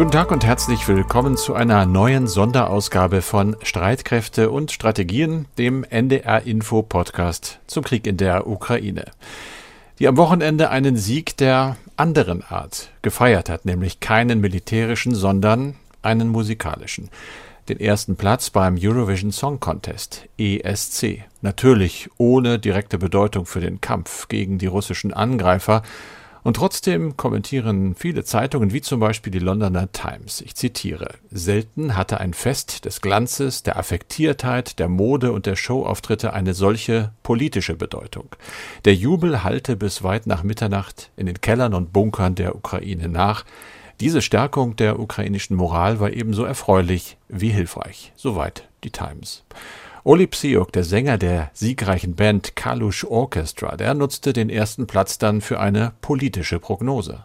Guten Tag und herzlich willkommen zu einer neuen Sonderausgabe von Streitkräfte und Strategien, dem NDR Info Podcast zum Krieg in der Ukraine. Die am Wochenende einen Sieg der anderen Art gefeiert hat, nämlich keinen militärischen, sondern einen musikalischen. Den ersten Platz beim Eurovision Song Contest ESC. Natürlich ohne direkte Bedeutung für den Kampf gegen die russischen Angreifer, und trotzdem kommentieren viele Zeitungen, wie zum Beispiel die Londoner Times, ich zitiere, selten hatte ein Fest des Glanzes, der Affektiertheit, der Mode und der Showauftritte eine solche politische Bedeutung. Der Jubel hallte bis weit nach Mitternacht in den Kellern und Bunkern der Ukraine nach. Diese Stärkung der ukrainischen Moral war ebenso erfreulich wie hilfreich. Soweit die Times. Oli Psiuk, der Sänger der siegreichen Band Kalush Orchestra, der nutzte den ersten Platz dann für eine politische Prognose.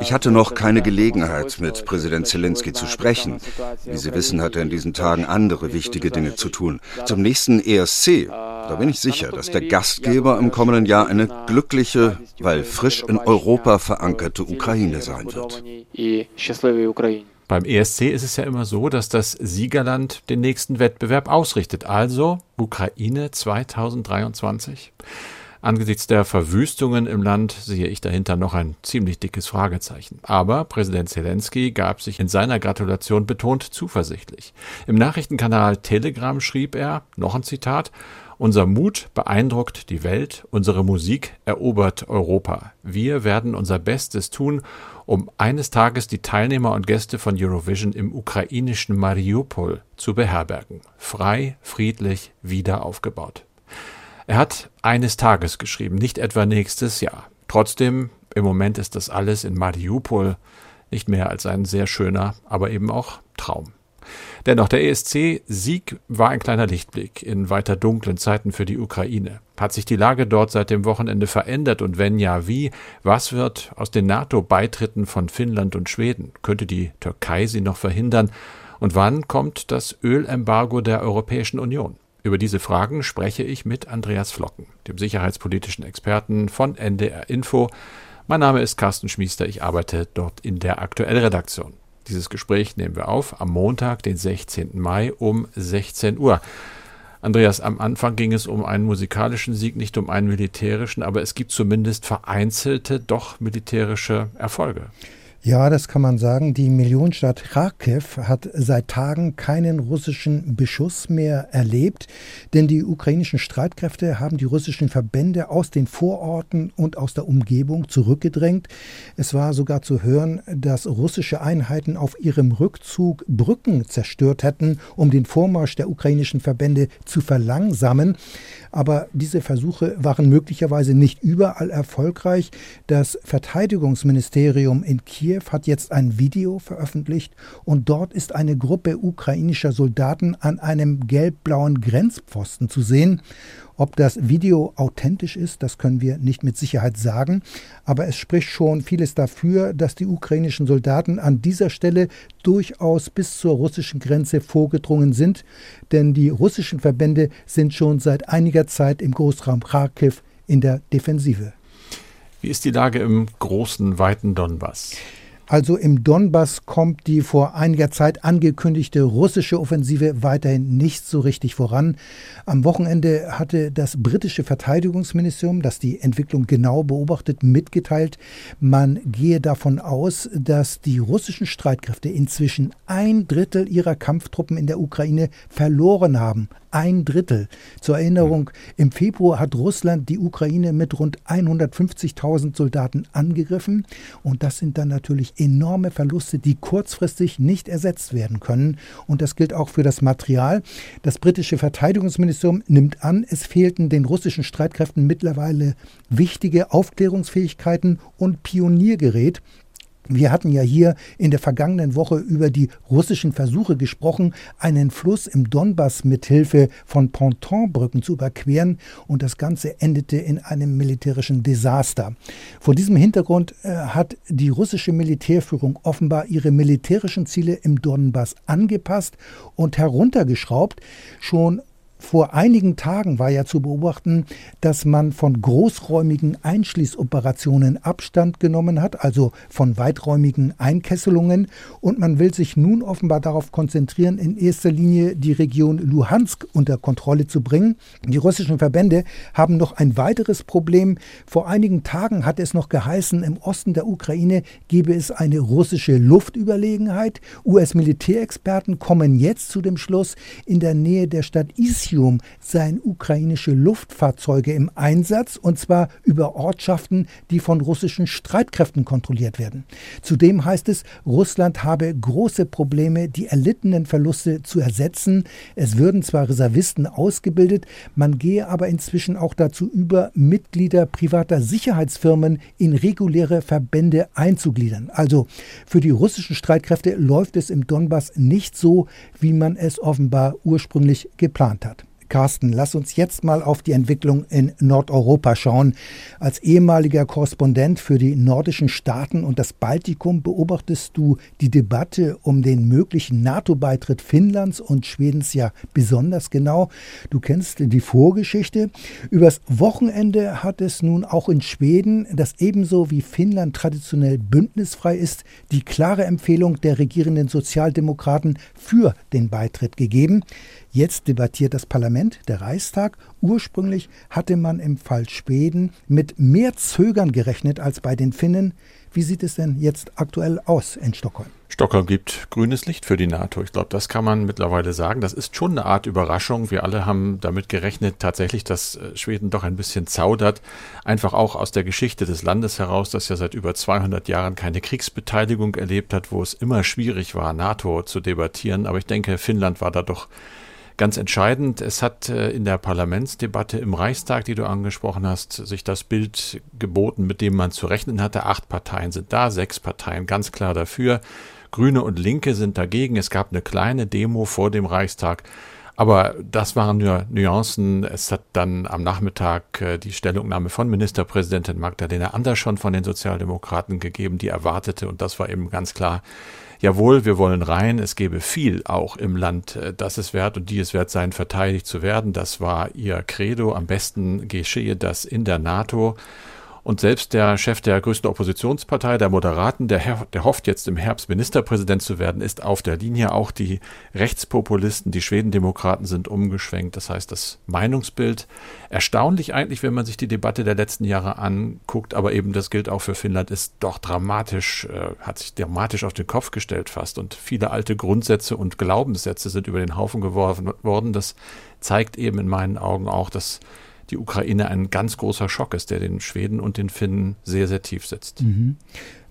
Ich hatte noch keine Gelegenheit, mit Präsident Zelensky zu sprechen. Wie Sie wissen, hat er in diesen Tagen andere wichtige Dinge zu tun. Zum nächsten ESC, da bin ich sicher, dass der Gastgeber im kommenden Jahr eine glückliche, weil frisch in Europa verankerte Ukraine sein wird. Beim ESC ist es ja immer so, dass das Siegerland den nächsten Wettbewerb ausrichtet, also Ukraine 2023. Angesichts der Verwüstungen im Land sehe ich dahinter noch ein ziemlich dickes Fragezeichen. Aber Präsident Zelensky gab sich in seiner Gratulation betont zuversichtlich. Im Nachrichtenkanal Telegram schrieb er, noch ein Zitat, unser Mut beeindruckt die Welt, unsere Musik erobert Europa. Wir werden unser Bestes tun, um eines Tages die Teilnehmer und Gäste von Eurovision im ukrainischen Mariupol zu beherbergen. Frei, friedlich, wieder aufgebaut. Er hat eines Tages geschrieben, nicht etwa nächstes Jahr. Trotzdem, im Moment ist das alles in Mariupol nicht mehr als ein sehr schöner, aber eben auch Traum. Dennoch, der ESC-Sieg war ein kleiner Lichtblick in weiter dunklen Zeiten für die Ukraine. Hat sich die Lage dort seit dem Wochenende verändert und wenn ja, wie? Was wird aus den NATO-Beitritten von Finnland und Schweden? Könnte die Türkei sie noch verhindern? Und wann kommt das Ölembargo der Europäischen Union? Über diese Fragen spreche ich mit Andreas Flocken, dem sicherheitspolitischen Experten von NDR Info. Mein Name ist Carsten Schmiester, ich arbeite dort in der Aktuellredaktion. Dieses Gespräch nehmen wir auf am Montag, den 16. Mai um 16 Uhr. Andreas, am Anfang ging es um einen musikalischen Sieg, nicht um einen militärischen, aber es gibt zumindest vereinzelte, doch militärische Erfolge. Ja, das kann man sagen. Die Millionenstadt Kharkiv hat seit Tagen keinen russischen Beschuss mehr erlebt, denn die ukrainischen Streitkräfte haben die russischen Verbände aus den Vororten und aus der Umgebung zurückgedrängt. Es war sogar zu hören, dass russische Einheiten auf ihrem Rückzug Brücken zerstört hätten, um den Vormarsch der ukrainischen Verbände zu verlangsamen. Aber diese Versuche waren möglicherweise nicht überall erfolgreich. Das Verteidigungsministerium in Kiew hat jetzt ein Video veröffentlicht und dort ist eine Gruppe ukrainischer Soldaten an einem gelb-blauen Grenzpfosten zu sehen. Ob das Video authentisch ist, das können wir nicht mit Sicherheit sagen, aber es spricht schon vieles dafür, dass die ukrainischen Soldaten an dieser Stelle durchaus bis zur russischen Grenze vorgedrungen sind, denn die russischen Verbände sind schon seit einiger Zeit im Großraum Kharkiv in der Defensive. Wie ist die Lage im großen, weiten Donbass? Also im Donbass kommt die vor einiger Zeit angekündigte russische Offensive weiterhin nicht so richtig voran. Am Wochenende hatte das britische Verteidigungsministerium, das die Entwicklung genau beobachtet, mitgeteilt, man gehe davon aus, dass die russischen Streitkräfte inzwischen ein Drittel ihrer Kampftruppen in der Ukraine verloren haben ein Drittel. Zur Erinnerung, im Februar hat Russland die Ukraine mit rund 150.000 Soldaten angegriffen und das sind dann natürlich enorme Verluste, die kurzfristig nicht ersetzt werden können und das gilt auch für das Material. Das britische Verteidigungsministerium nimmt an, es fehlten den russischen Streitkräften mittlerweile wichtige Aufklärungsfähigkeiten und Pioniergerät, wir hatten ja hier in der vergangenen Woche über die russischen Versuche gesprochen, einen Fluss im Donbass mithilfe von Pontonbrücken zu überqueren und das Ganze endete in einem militärischen Desaster. Vor diesem Hintergrund äh, hat die russische Militärführung offenbar ihre militärischen Ziele im Donbass angepasst und heruntergeschraubt. Schon Vor einigen Tagen war ja zu beobachten, dass man von großräumigen Einschließoperationen Abstand genommen hat, also von weiträumigen Einkesselungen. Und man will sich nun offenbar darauf konzentrieren, in erster Linie die Region Luhansk unter Kontrolle zu bringen. Die russischen Verbände haben noch ein weiteres Problem. Vor einigen Tagen hat es noch geheißen, im Osten der Ukraine gebe es eine russische Luftüberlegenheit. US-Militärexperten kommen jetzt zu dem Schluss, in der Nähe der Stadt Is Lithium seien ukrainische Luftfahrzeuge im Einsatz, und zwar über Ortschaften, die von russischen Streitkräften kontrolliert werden. Zudem heißt es, Russland habe große Probleme, die erlittenen Verluste zu ersetzen. Es würden zwar Reservisten ausgebildet, man gehe aber inzwischen auch dazu über, Mitglieder privater Sicherheitsfirmen in reguläre Verbände einzugliedern. Also für die russischen Streitkräfte läuft es im Donbass nicht so, wie man es offenbar ursprünglich geplant hat. Carsten, lass uns jetzt mal auf die Entwicklung in Nordeuropa schauen. Als ehemaliger Korrespondent für die nordischen Staaten und das Baltikum beobachtest du die Debatte um den möglichen NATO-Beitritt Finnlands und Schwedens ja besonders genau. Du kennst die Vorgeschichte. Übers Wochenende hat es nun auch in Schweden, das ebenso wie Finnland traditionell bündnisfrei ist, die klare Empfehlung der regierenden Sozialdemokraten für den Beitritt gegeben. Jetzt debattiert das Parlament, der Reichstag. Ursprünglich hatte man im Fall Schweden mit mehr Zögern gerechnet als bei den Finnen. Wie sieht es denn jetzt aktuell aus in Stockholm? Stockholm gibt grünes Licht für die NATO. Ich glaube, das kann man mittlerweile sagen. Das ist schon eine Art Überraschung. Wir alle haben damit gerechnet, tatsächlich, dass äh, Schweden doch ein bisschen zaudert. Einfach auch aus der Geschichte des Landes heraus, das ja seit über 200 Jahren keine Kriegsbeteiligung erlebt hat, wo es immer schwierig war, NATO zu debattieren. Aber ich denke, Finnland war da doch Ganz entscheidend, es hat äh, in der Parlamentsdebatte im Reichstag, die du angesprochen hast, sich das Bild geboten, mit dem man zu rechnen hatte. Acht Parteien sind da, sechs Parteien ganz klar dafür. Grüne und Linke sind dagegen. Es gab eine kleine Demo vor dem Reichstag. Aber das waren nur Nuancen. Es hat dann am Nachmittag äh, die Stellungnahme von Ministerpräsidentin Magdalena Andersson von den Sozialdemokraten gegeben, die erwartete, und das war eben ganz klar, jawohl, wir wollen rein, es gebe viel auch im Land, äh, das es wert und die es wert sein, verteidigt zu werden. Das war ihr Credo. Am besten geschehe das in der NATO. Und selbst der Chef der größten Oppositionspartei, der Moderaten, der, der hofft jetzt im Herbst Ministerpräsident zu werden, ist auf der Linie. Auch die Rechtspopulisten, die Schwedendemokraten sind umgeschwenkt. Das heißt, das Meinungsbild erstaunlich eigentlich, wenn man sich die Debatte der letzten Jahre anguckt, aber eben das gilt auch für Finnland, ist doch dramatisch, äh, hat sich dramatisch auf den Kopf gestellt fast. Und viele alte Grundsätze und Glaubenssätze sind über den Haufen geworfen worden. Das zeigt eben in meinen Augen auch, dass die Ukraine ein ganz großer Schock ist, der den Schweden und den Finnen sehr, sehr tief sitzt. Mhm.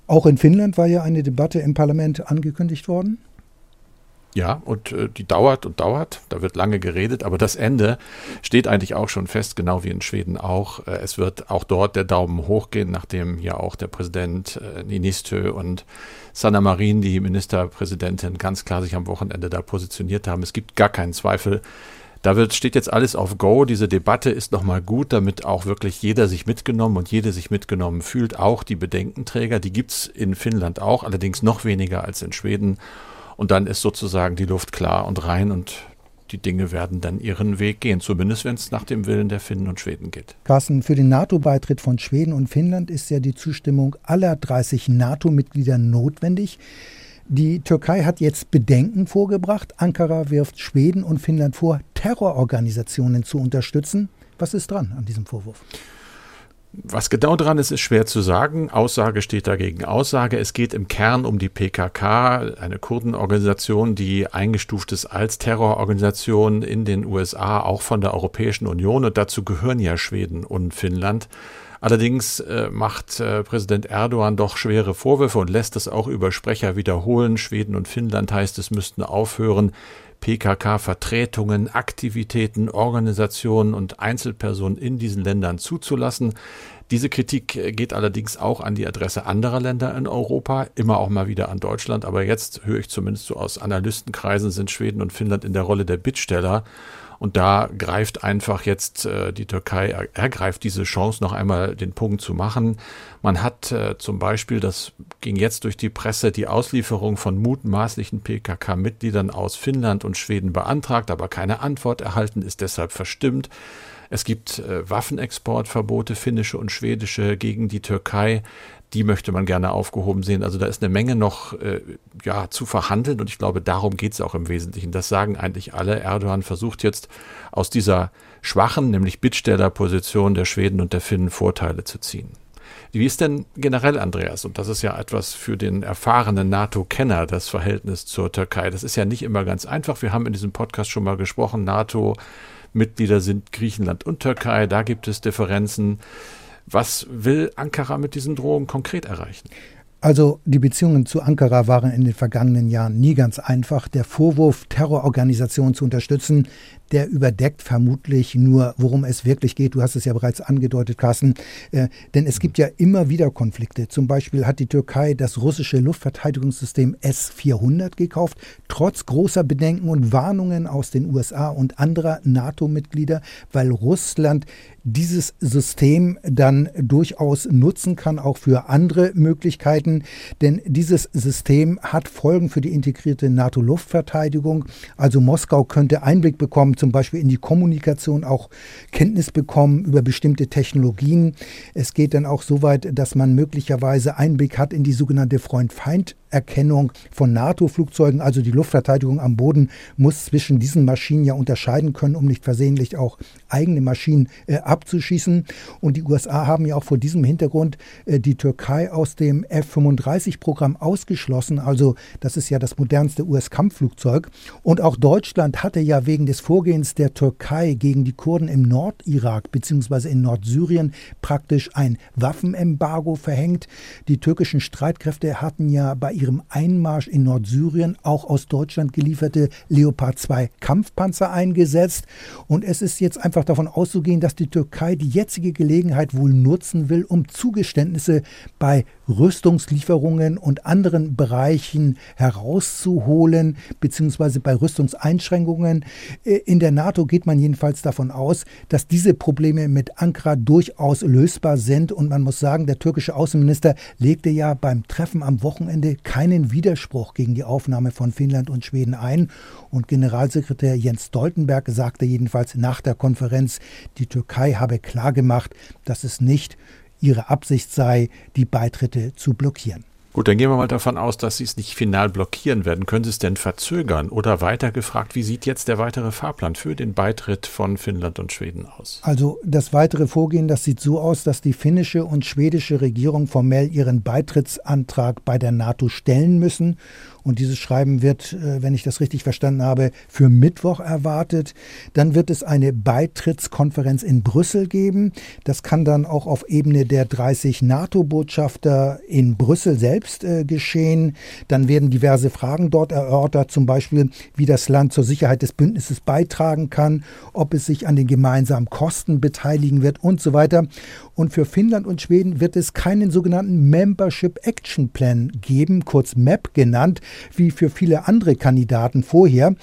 Auch in Finnland war ja eine Debatte im Parlament angekündigt worden. Ja, und äh, die dauert und dauert. Da wird lange geredet, aber das Ende steht eigentlich auch schon fest, genau wie in Schweden auch. Äh, es wird auch dort der Daumen hochgehen, nachdem ja auch der Präsident äh, Ninistö und Sanna Marin, die Ministerpräsidentin, ganz klar sich am Wochenende da positioniert haben. Es gibt gar keinen Zweifel, da wird, steht jetzt alles auf Go. Diese Debatte ist nochmal gut, damit auch wirklich jeder sich mitgenommen und jede sich mitgenommen fühlt. Auch die Bedenkenträger, die gibt es in Finnland auch, allerdings noch weniger als in Schweden. Und dann ist sozusagen die Luft klar und rein und die Dinge werden dann ihren Weg gehen, zumindest wenn es nach dem Willen der Finnen und Schweden geht. Carsten, für den NATO-Beitritt von Schweden und Finnland ist ja die Zustimmung aller 30 NATO-Mitglieder notwendig. Die Türkei hat jetzt Bedenken vorgebracht. Ankara wirft Schweden und Finnland vor, Terrororganisationen zu unterstützen. Was ist dran an diesem Vorwurf? Was genau dran ist, ist schwer zu sagen. Aussage steht dagegen Aussage. Es geht im Kern um die PKK, eine Kurdenorganisation, die eingestuft ist als Terrororganisation in den USA, auch von der Europäischen Union. Und dazu gehören ja Schweden und Finnland. Allerdings äh, macht äh, Präsident Erdogan doch schwere Vorwürfe und lässt es auch über Sprecher wiederholen. Schweden und Finnland heißt es, müssten aufhören, PKK-Vertretungen, Aktivitäten, Organisationen und Einzelpersonen in diesen Ländern zuzulassen. Diese Kritik äh, geht allerdings auch an die Adresse anderer Länder in Europa, immer auch mal wieder an Deutschland. Aber jetzt höre ich zumindest so aus Analystenkreisen sind Schweden und Finnland in der Rolle der Bittsteller. Und da greift einfach jetzt äh, die Türkei, ergreift diese Chance, noch einmal den Punkt zu machen. Man hat äh, zum Beispiel, das ging jetzt durch die Presse die Auslieferung von mutmaßlichen PKK-Mitgliedern aus Finnland und Schweden beantragt, aber keine Antwort erhalten, ist deshalb verstimmt. Es gibt äh, Waffenexportverbote, finnische und schwedische, gegen die Türkei. Die möchte man gerne aufgehoben sehen. Also da ist eine Menge noch äh, ja, zu verhandeln und ich glaube, darum geht es auch im Wesentlichen. Das sagen eigentlich alle. Erdogan versucht jetzt aus dieser schwachen, nämlich Bittstellerposition der Schweden und der Finnen Vorteile zu ziehen. Wie ist denn generell, Andreas, und das ist ja etwas für den erfahrenen NATO-Kenner, das Verhältnis zur Türkei. Das ist ja nicht immer ganz einfach. Wir haben in diesem Podcast schon mal gesprochen, NATO Mitglieder sind Griechenland und Türkei. Da gibt es Differenzen. Was will Ankara mit diesen Drohungen konkret erreichen? Also die Beziehungen zu Ankara waren in den vergangenen Jahren nie ganz einfach. Der Vorwurf, Terrororganisationen zu unterstützen, der überdeckt vermutlich nur, worum es wirklich geht. Du hast es ja bereits angedeutet, Carsten. Äh, denn es gibt ja immer wieder Konflikte. Zum Beispiel hat die Türkei das russische Luftverteidigungssystem S-400 gekauft, trotz großer Bedenken und Warnungen aus den USA und anderer NATO-Mitglieder, weil Russland dieses System dann durchaus nutzen kann, auch für andere Möglichkeiten. Denn dieses System hat Folgen für die integrierte NATO-Luftverteidigung. Also Moskau könnte Einblick bekommen zum Beispiel in die Kommunikation auch Kenntnis bekommen über bestimmte Technologien. Es geht dann auch so weit, dass man möglicherweise Einblick hat in die sogenannte Freund-Feind- Erkennung von NATO-Flugzeugen, also die Luftverteidigung am Boden, muss zwischen diesen Maschinen ja unterscheiden können, um nicht versehentlich auch eigene Maschinen äh, abzuschießen. Und die USA haben ja auch vor diesem Hintergrund äh, die Türkei aus dem F-35-Programm ausgeschlossen. Also das ist ja das modernste US-Kampfflugzeug. Und auch Deutschland hatte ja wegen des Vorgehens der Türkei gegen die Kurden im Nordirak bzw. in Nordsyrien praktisch ein Waffenembargo verhängt. Die türkischen Streitkräfte hatten ja bei ihrem Einmarsch in Nordsyrien auch aus Deutschland gelieferte Leopard 2 Kampfpanzer eingesetzt. Und es ist jetzt einfach davon auszugehen, dass die Türkei die jetzige Gelegenheit wohl nutzen will, um Zugeständnisse bei Rüstungslieferungen und anderen Bereichen herauszuholen, beziehungsweise bei Rüstungseinschränkungen. Äh, in der NATO geht man jedenfalls davon aus, dass diese Probleme mit Ankara durchaus lösbar sind. Und man muss sagen, der türkische Außenminister legte ja beim Treffen am Wochenende keinen Widerspruch gegen die Aufnahme von Finnland und Schweden ein. Und Generalsekretär Jens Stoltenberg sagte jedenfalls nach der Konferenz, die Türkei habe klargemacht, dass es nicht ihre Absicht sei, die Beitritte zu blockieren. Gut, dann gehen wir mal davon aus, dass Sie es nicht final blockieren werden. Können Sie es denn verzögern? Oder weiter gefragt, wie sieht jetzt der weitere Fahrplan für den Beitritt von Finnland und Schweden aus? Also das weitere Vorgehen, das sieht so aus, dass die finnische und schwedische Regierung formell ihren Beitrittsantrag bei der NATO stellen müssen und dieses Schreiben wird, äh, wenn ich das richtig verstanden habe, für Mittwoch erwartet. Dann wird es eine Beitrittskonferenz in Brüssel geben. Das kann dann auch auf Ebene der 30 NATO-Botschafter in Brüssel selbst äh, geschehen. Dann werden diverse Fragen dort erörtert, zum Beispiel, wie das Land zur Sicherheit des Bündnisses beitragen kann, ob es sich an den gemeinsamen Kosten beteiligen wird und so weiter. Und für Finnland und Schweden wird es keinen sogenannten Membership Action Plan geben, kurz MAP genannt, wie für viele andere Kandidaten vorher,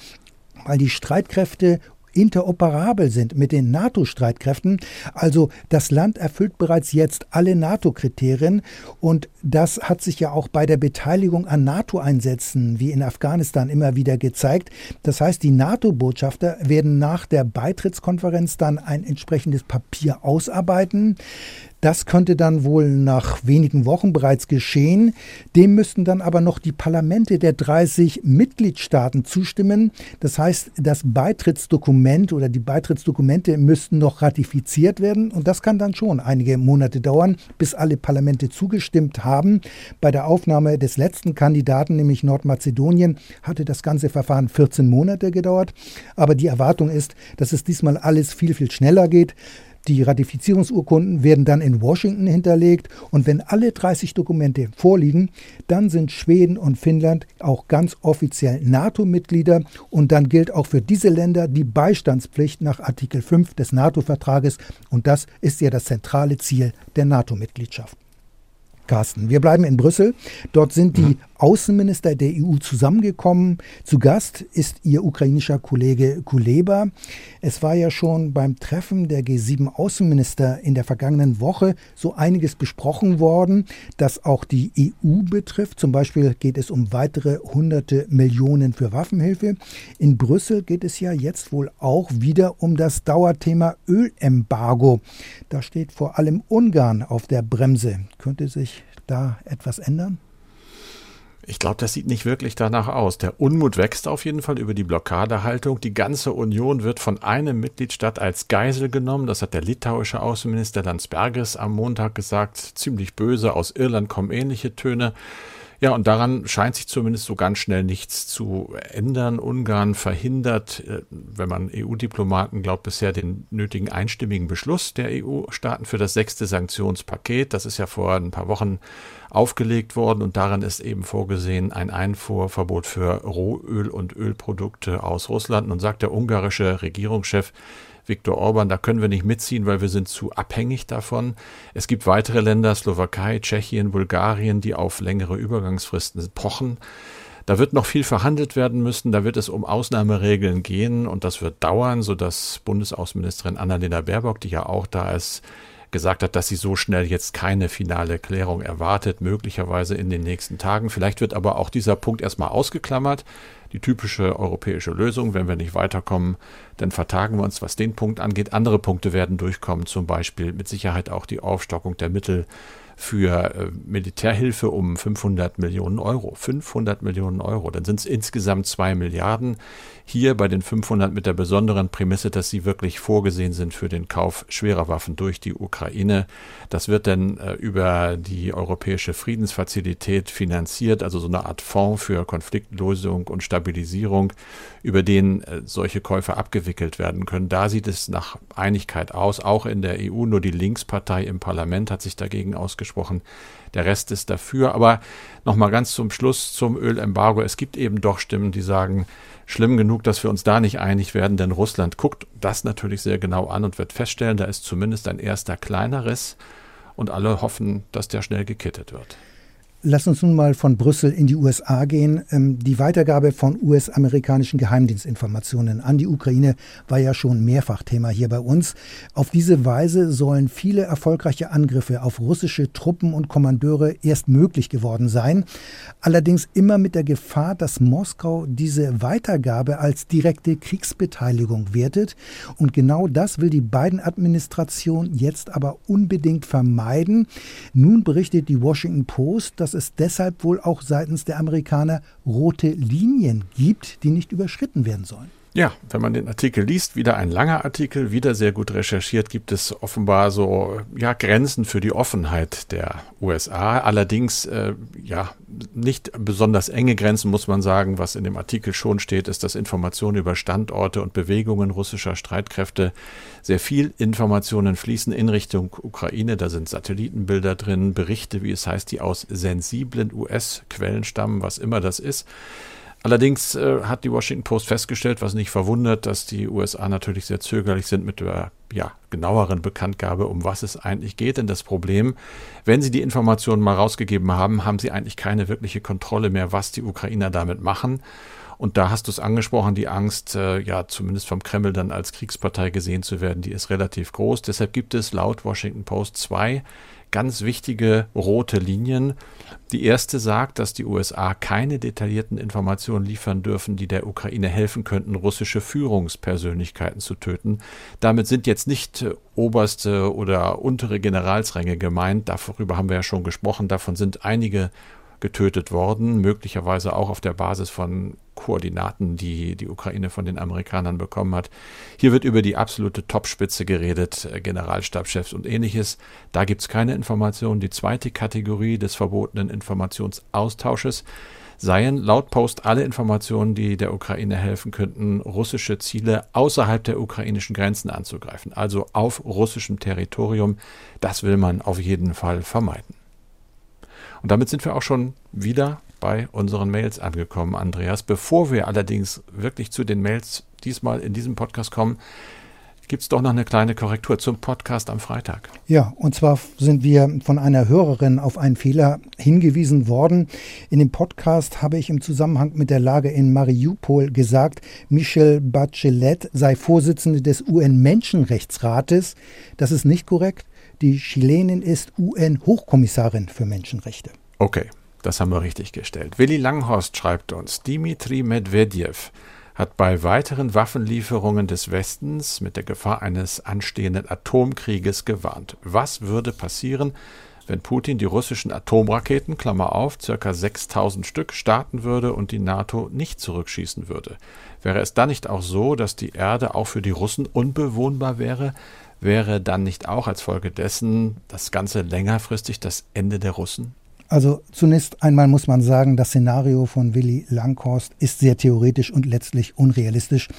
weil die Streitkräfte interoperabel sind mit den NATO-Streitkräften. Also das Land erfüllt bereits jetzt alle NATO-Kriterien und das hat sich ja auch bei der Beteiligung an NATO-Einsätzen wie in Afghanistan immer wieder gezeigt. Das heißt, die NATO-Botschafter werden nach der Beitrittskonferenz dann ein entsprechendes Papier ausarbeiten. Das könnte dann wohl nach wenigen Wochen bereits geschehen. Dem müssten dann aber noch die Parlamente der 30 Mitgliedstaaten zustimmen. Das heißt, das Beitrittsdokument oder die Beitrittsdokumente müssten noch ratifiziert werden. Und das kann dann schon einige Monate dauern, bis alle Parlamente zugestimmt haben. Bei der Aufnahme des letzten Kandidaten, nämlich Nordmazedonien, hatte das ganze Verfahren 14 Monate gedauert. Aber die Erwartung ist, dass es diesmal alles viel, viel schneller geht. Die Ratifizierungsurkunden werden dann in Washington hinterlegt und wenn alle 30 Dokumente vorliegen, dann sind Schweden und Finnland auch ganz offiziell NATO-Mitglieder und dann gilt auch für diese Länder die Beistandspflicht nach Artikel 5 des NATO-Vertrages und das ist ja das zentrale Ziel der NATO-Mitgliedschaft. Carsten, wir bleiben in Brüssel. Dort sind die Außenminister der EU zusammengekommen. Zu Gast ist ihr ukrainischer Kollege Kuleba. Es war ja schon beim Treffen der G7 Außenminister in der vergangenen Woche so einiges besprochen worden, das auch die EU betrifft. Zum Beispiel geht es um weitere hunderte Millionen für Waffenhilfe. In Brüssel geht es ja jetzt wohl auch wieder um das Dauerthema Ölembargo. Da steht vor allem Ungarn auf der Bremse. Könnte sich da etwas ändern? Ich glaube, das sieht nicht wirklich danach aus. Der Unmut wächst auf jeden Fall über die Blockadehaltung. Die ganze Union wird von einem Mitgliedstaat als Geisel genommen. Das hat der litauische Außenminister Landsbergis am Montag gesagt. Ziemlich böse. Aus Irland kommen ähnliche Töne. Ja, und daran scheint sich zumindest so ganz schnell nichts zu ändern. Ungarn verhindert, äh, wenn man EU-Diplomaten glaubt, bisher den nötigen einstimmigen Beschluss der EU-Staaten für das sechste Sanktionspaket. Das ist ja vor ein paar Wochen aufgelegt worden und darin ist eben vorgesehen ein Einfuhrverbot für Rohöl und Ölprodukte aus Russland. Nun sagt der ungarische Regierungschef, Viktor Orban, da können wir nicht mitziehen, weil wir sind zu abhängig davon. Es gibt weitere Länder, Slowakei, Tschechien, Bulgarien, die auf längere Übergangsfristen pochen. Da wird noch viel verhandelt werden müssen, da wird es um Ausnahmeregeln gehen und das wird dauern, sodass Bundesaußenministerin Annalena Baerbock, die ja auch da ist, gesagt hat, dass sie so schnell jetzt keine finale Klärung erwartet, möglicherweise in den nächsten Tagen. Vielleicht wird aber auch dieser Punkt erstmal ausgeklammert die typische europäische Lösung. Wenn wir nicht weiterkommen, dann vertagen wir uns, was den Punkt angeht. Andere Punkte werden durchkommen, zum Beispiel mit Sicherheit auch die Aufstockung der Mittel für äh, Militärhilfe um 500 Millionen Euro. 500 Millionen Euro, dann sind es insgesamt zwei Milliarden. Hier bei den 500 mit der besonderen Prämisse, dass sie wirklich vorgesehen sind für den Kauf schwerer Waffen durch die Ukraine. Das wird dann äh, über die Europäische Friedensfazilität finanziert, also so eine Art Fonds für Konfliktlösung und Stabilisierung, über den äh, solche Käufe abgewickelt werden können. Da sieht es nach Einigkeit aus, auch in der EU. Nur die Linkspartei im Parlament hat sich dagegen ausgesprochen. Der Rest ist dafür. Aber nochmal ganz zum Schluss zum Ölembargo. Es gibt eben doch Stimmen, die sagen, schlimm genug, dass wir uns da nicht einig werden, denn Russland guckt das natürlich sehr genau an und wird feststellen, da ist zumindest ein erster kleiner Riss und alle hoffen, dass der schnell gekittet wird. Lass uns nun mal von Brüssel in die USA gehen. Ähm, die Weitergabe von US-amerikanischen Geheimdienstinformationen an die Ukraine war ja schon mehrfach Thema hier bei uns. Auf diese Weise sollen viele erfolgreiche Angriffe auf russische Truppen und Kommandeure erst möglich geworden sein. Allerdings immer mit der Gefahr, dass Moskau diese Weitergabe als direkte Kriegsbeteiligung wertet. Und genau das will die Biden-Administration jetzt aber unbedingt vermeiden. Nun berichtet die Washington Post, dass es deshalb wohl auch seitens der Amerikaner rote Linien gibt, die nicht überschritten werden sollen. Ja, wenn man den Artikel liest, wieder ein langer Artikel, wieder sehr gut recherchiert, gibt es offenbar so ja Grenzen für die Offenheit der USA. Allerdings äh, ja nicht besonders enge Grenzen muss man sagen. Was in dem Artikel schon steht, ist, dass Informationen über Standorte und Bewegungen russischer Streitkräfte sehr viel Informationen fließen in Richtung Ukraine. Da sind Satellitenbilder drin, Berichte, wie es heißt, die aus sensiblen US-Quellen stammen, was immer das ist. Allerdings äh, hat die Washington Post festgestellt, was nicht verwundert, dass die USA natürlich sehr zögerlich sind mit der ja, genaueren Bekanntgabe, um was es eigentlich geht. Denn das Problem, wenn sie die Informationen mal rausgegeben haben, haben sie eigentlich keine wirkliche Kontrolle mehr, was die Ukrainer damit machen. Und da hast du es angesprochen, die Angst, äh, ja, zumindest vom Kreml dann als Kriegspartei gesehen zu werden, die ist relativ groß. Deshalb gibt es laut Washington Post zwei ganz wichtige rote Linien. Die erste sagt, dass die USA keine detaillierten Informationen liefern dürfen, die der Ukraine helfen könnten, russische Führungspersönlichkeiten zu töten. Damit sind jetzt nicht äh, oberste oder untere Generalsränge gemeint. Darüber haben wir ja schon gesprochen. Davon sind einige getötet worden, möglicherweise auch auf der Basis von Koordinaten, die die Ukraine von den Amerikanern bekommen hat. Hier wird über die absolute Topspitze geredet, äh, Generalstabschefs und ähnliches. Da gibt es keine Informationen. Die zweite Kategorie des verbotenen Informationsaustausches seien laut Post alle Informationen, die der Ukraine helfen könnten, russische Ziele außerhalb der ukrainischen Grenzen anzugreifen, also auf russischem Territorium. Das will man auf jeden Fall vermeiden. Und damit sind wir auch schon wieder bei unseren Mails angekommen, Andreas. Bevor wir allerdings wirklich zu den Mails diesmal in diesem Podcast kommen, gibt es doch noch eine kleine Korrektur zum Podcast am Freitag. Ja, und zwar sind wir von einer Hörerin auf einen Fehler hingewiesen worden. In dem Podcast habe ich im Zusammenhang mit der Lage in Mariupol gesagt, Michelle Bachelet sei Vorsitzende des UN-Menschenrechtsrates. Das ist nicht korrekt. Die Chilenin ist UN-Hochkommissarin für Menschenrechte. Okay, das haben wir richtig gestellt. Willi Langhorst schreibt uns, Dimitri Medvedev hat bei weiteren Waffenlieferungen des Westens mit der Gefahr eines anstehenden Atomkrieges gewarnt. Was würde passieren, wenn Putin die russischen Atomraketen, Klammer auf, ca. 6000 Stück, starten würde und die NATO nicht zurückschießen würde? Wäre es dann nicht auch so, dass die Erde auch für die Russen unbewohnbar wäre? Wäre dann nicht auch als Folge dessen das Ganze längerfristig das Ende der Russen? Also zunächst einmal muss man sagen, das Szenario von Willy Langhorst ist sehr theoretisch und letztlich unrealistisch.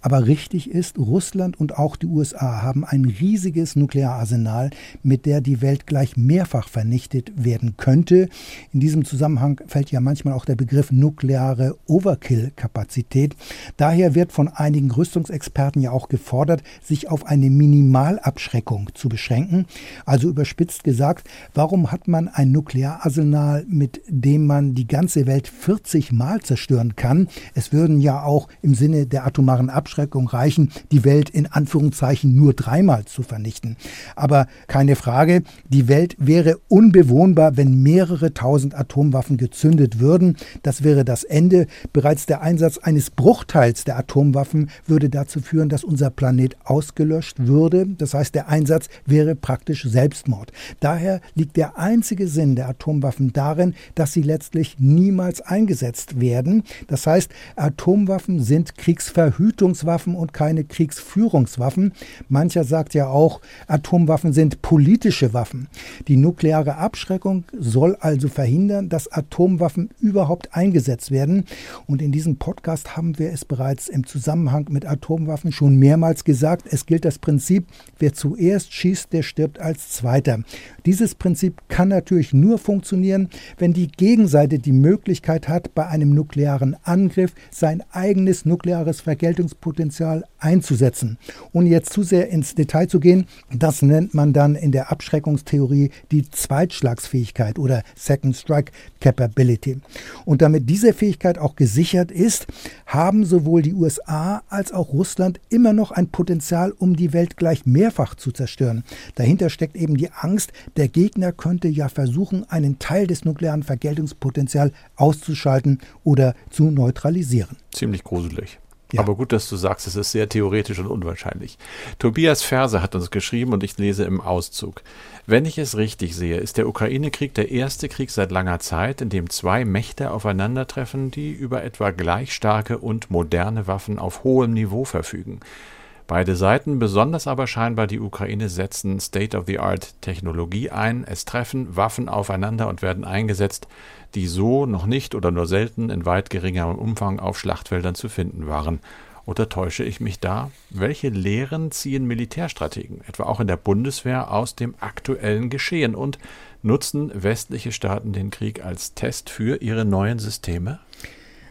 Aber richtig ist, Russland und auch die USA haben ein riesiges Nukleararsenal, mit der die Welt gleich mehrfach vernichtet werden könnte. In diesem Zusammenhang fällt ja manchmal auch der Begriff nukleare Overkill-Kapazität. Daher wird von einigen Rüstungsexperten ja auch gefordert, sich auf eine Minimalabschreckung zu beschränken. Also überspitzt gesagt, warum hat man ein Nukleararsenal Arsenal, mit dem man die ganze Welt 40 Mal zerstören kann. Es würden ja auch im Sinne der atomaren Abschreckung reichen, die Welt in Anführungszeichen nur dreimal zu vernichten. Aber keine Frage, die Welt wäre unbewohnbar, wenn mehrere tausend Atomwaffen gezündet würden. Das wäre das Ende. Bereits der Einsatz eines Bruchteils der Atomwaffen würde dazu führen, dass unser Planet ausgelöscht würde. Das heißt, der Einsatz wäre praktisch Selbstmord. Daher liegt der einzige Sinn der Atomwaffen Atomwaffen darin, dass sie letztlich niemals eingesetzt werden. Das heißt, Atomwaffen sind Kriegsverhütungswaffen und keine Kriegsführungswaffen. Mancher sagt ja auch, Atomwaffen sind politische Waffen. Die nukleare Abschreckung soll also verhindern, dass Atomwaffen überhaupt eingesetzt werden. Und in diesem Podcast haben wir es bereits im Zusammenhang mit Atomwaffen schon mehrmals gesagt. Es gilt das Prinzip, wer zuerst schießt, der stirbt als Zweiter. Dieses Prinzip kann natürlich nur funktionieren, funktionieren, wenn die Gegenseite die Möglichkeit hat, bei einem nuklearen Angriff sein eigenes nukleares Vergeltungspotenzial einzusetzen. Ohne jetzt zu sehr ins Detail zu gehen, das nennt man dann in der Abschreckungstheorie die Zweitschlagsfähigkeit oder Second Strike Capability. Und damit diese Fähigkeit auch gesichert ist, haben sowohl die USA als auch Russland immer noch ein Potenzial, um die Welt gleich mehrfach zu zerstören. Dahinter steckt eben die Angst, der Gegner könnte ja versuchen, einen Teil des nuklearen Vergeltungspotenzials auszuschalten oder zu neutralisieren. Ziemlich gruselig. Ja. Aber gut, dass du sagst, es ist sehr theoretisch und unwahrscheinlich. Tobias Ferse hat uns geschrieben und ich lese im Auszug. Wenn ich es richtig sehe, ist der Ukraine-Krieg der erste Krieg seit langer Zeit, in dem zwei Mächte aufeinandertreffen, die über etwa gleich starke und moderne Waffen auf hohem Niveau verfügen. Beide Seiten, besonders aber scheinbar die Ukraine, setzen State-of-the-Art-Technologie ein. Es treffen Waffen aufeinander und werden eingesetzt, die so noch nicht oder nur selten in weit geringerem Umfang auf Schlachtfeldern zu finden waren. Oder täusche ich mich da? Welche Lehren ziehen Militärstrategen, etwa auch in der Bundeswehr, aus dem aktuellen Geschehen und nutzen westliche Staaten den Krieg als Test für ihre neuen Systeme?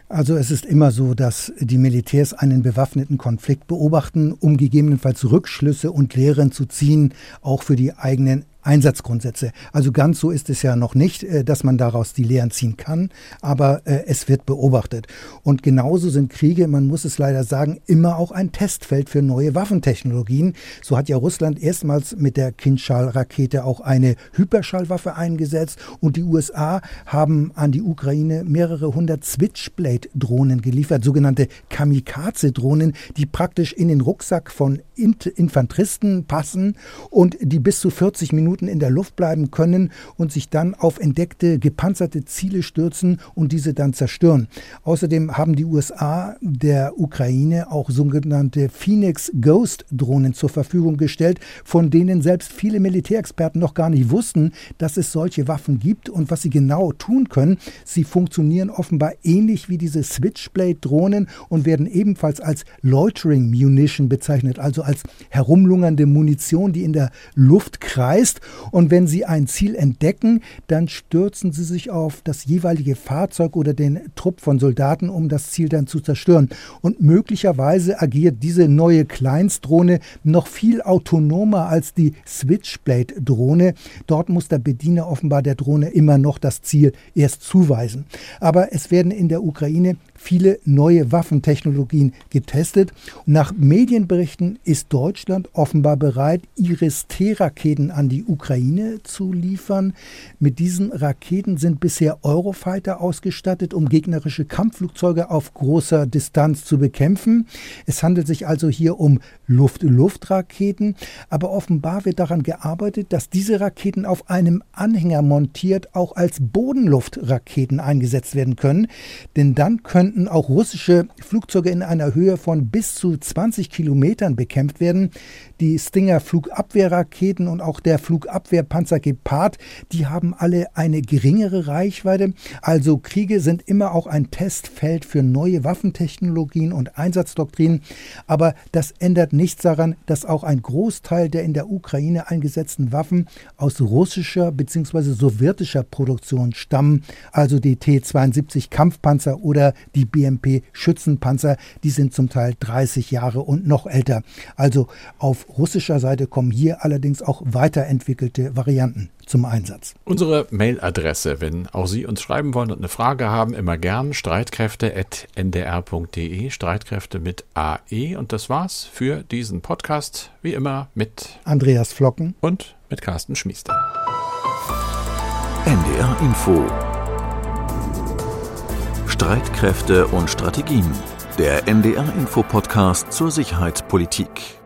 Also es ist immer so, dass die Militärs einen bewaffneten Konflikt beobachten, um gegebenenfalls Rückschlüsse und Lehren zu ziehen, auch für die eigenen Einsatzgrundsätze. Also ganz so ist es ja noch nicht, äh, dass man daraus die Lehren ziehen kann, aber äh, es wird beobachtet. Und genauso sind Kriege, man muss es leider sagen, immer auch ein Testfeld für neue Waffentechnologien. So hat ja Russland erstmals mit der Kinschal-Rakete auch eine Hyperschallwaffe eingesetzt und die USA haben an die Ukraine mehrere hundert Switchblade-Drohnen geliefert, sogenannte Kamikaze-Drohnen, die praktisch in den Rucksack von Infanteristen passen und die bis zu 40 Minuten Minuten in der Luft bleiben können und sich dann auf entdeckte gepanzerte Ziele stürzen und diese dann zerstören. Außerdem haben die USA der Ukraine auch sogenannte Phoenix Ghost Drohnen zur Verfügung gestellt, von denen selbst viele Militärexperten noch gar nicht wussten, dass es solche Waffen gibt und was sie genau tun können. Sie funktionieren offenbar ähnlich wie diese Switchblade Drohnen und werden ebenfalls als Loitering Munition bezeichnet, also als herumlungernde Munition, die in der Luft kreist Und wenn sie ein Ziel entdecken, dann stürzen sie sich auf das jeweilige Fahrzeug oder den Trupp von Soldaten, um das Ziel dann zu zerstören. Und möglicherweise agiert diese neue Kleinstdrohne noch viel autonomer als die Switchblade-Drohne. Dort muss der Bediener offenbar der Drohne immer noch das Ziel erst zuweisen. Aber es werden in der Ukraine viele neue Waffentechnologien getestet. Nach Medienberichten ist Deutschland offenbar bereit, Iris-T-Raketen an die Ukraine zu liefern. Mit diesen Raketen sind bisher Eurofighter ausgestattet, um gegnerische Kampfflugzeuge auf großer Distanz zu bekämpfen. Es handelt sich also hier um Luft-Luft-Raketen, aber offenbar wird daran gearbeitet, dass diese Raketen auf einem Anhänger montiert auch als Bodenluftraketen eingesetzt werden können, denn dann könnten auch russische Flugzeuge in einer Höhe von bis zu 20 Kilometern bekämpft werden. Die Stinger Flugabwehrraketen und auch der Flugabwehrpanzer Gepard, die haben alle eine geringere Reichweite. Also Kriege sind immer auch ein Testfeld für neue Waffentechnologien und Einsatzdoktrinen. Aber das ändert nichts daran, dass auch ein Großteil der in der Ukraine eingesetzten Waffen aus russischer bzw. sowjetischer Produktion stammen. Also die T-72 Kampfpanzer oder die BMP Schützenpanzer, die sind zum Teil 30 Jahre und noch älter. Also auf russischer Seite kommen hier allerdings auch weiterentwickelte Varianten zum Einsatz. Unsere Mailadresse, wenn auch Sie uns schreiben wollen und eine Frage haben, immer gern streitkräfte.ndr.de, Streitkräfte mit AE. Und das war's für diesen Podcast, wie immer mit Andreas Flocken und mit Carsten Schmiester. NDR Info Streitkräfte und Strategien. Der NDR Info Podcast zur Sicherheitspolitik.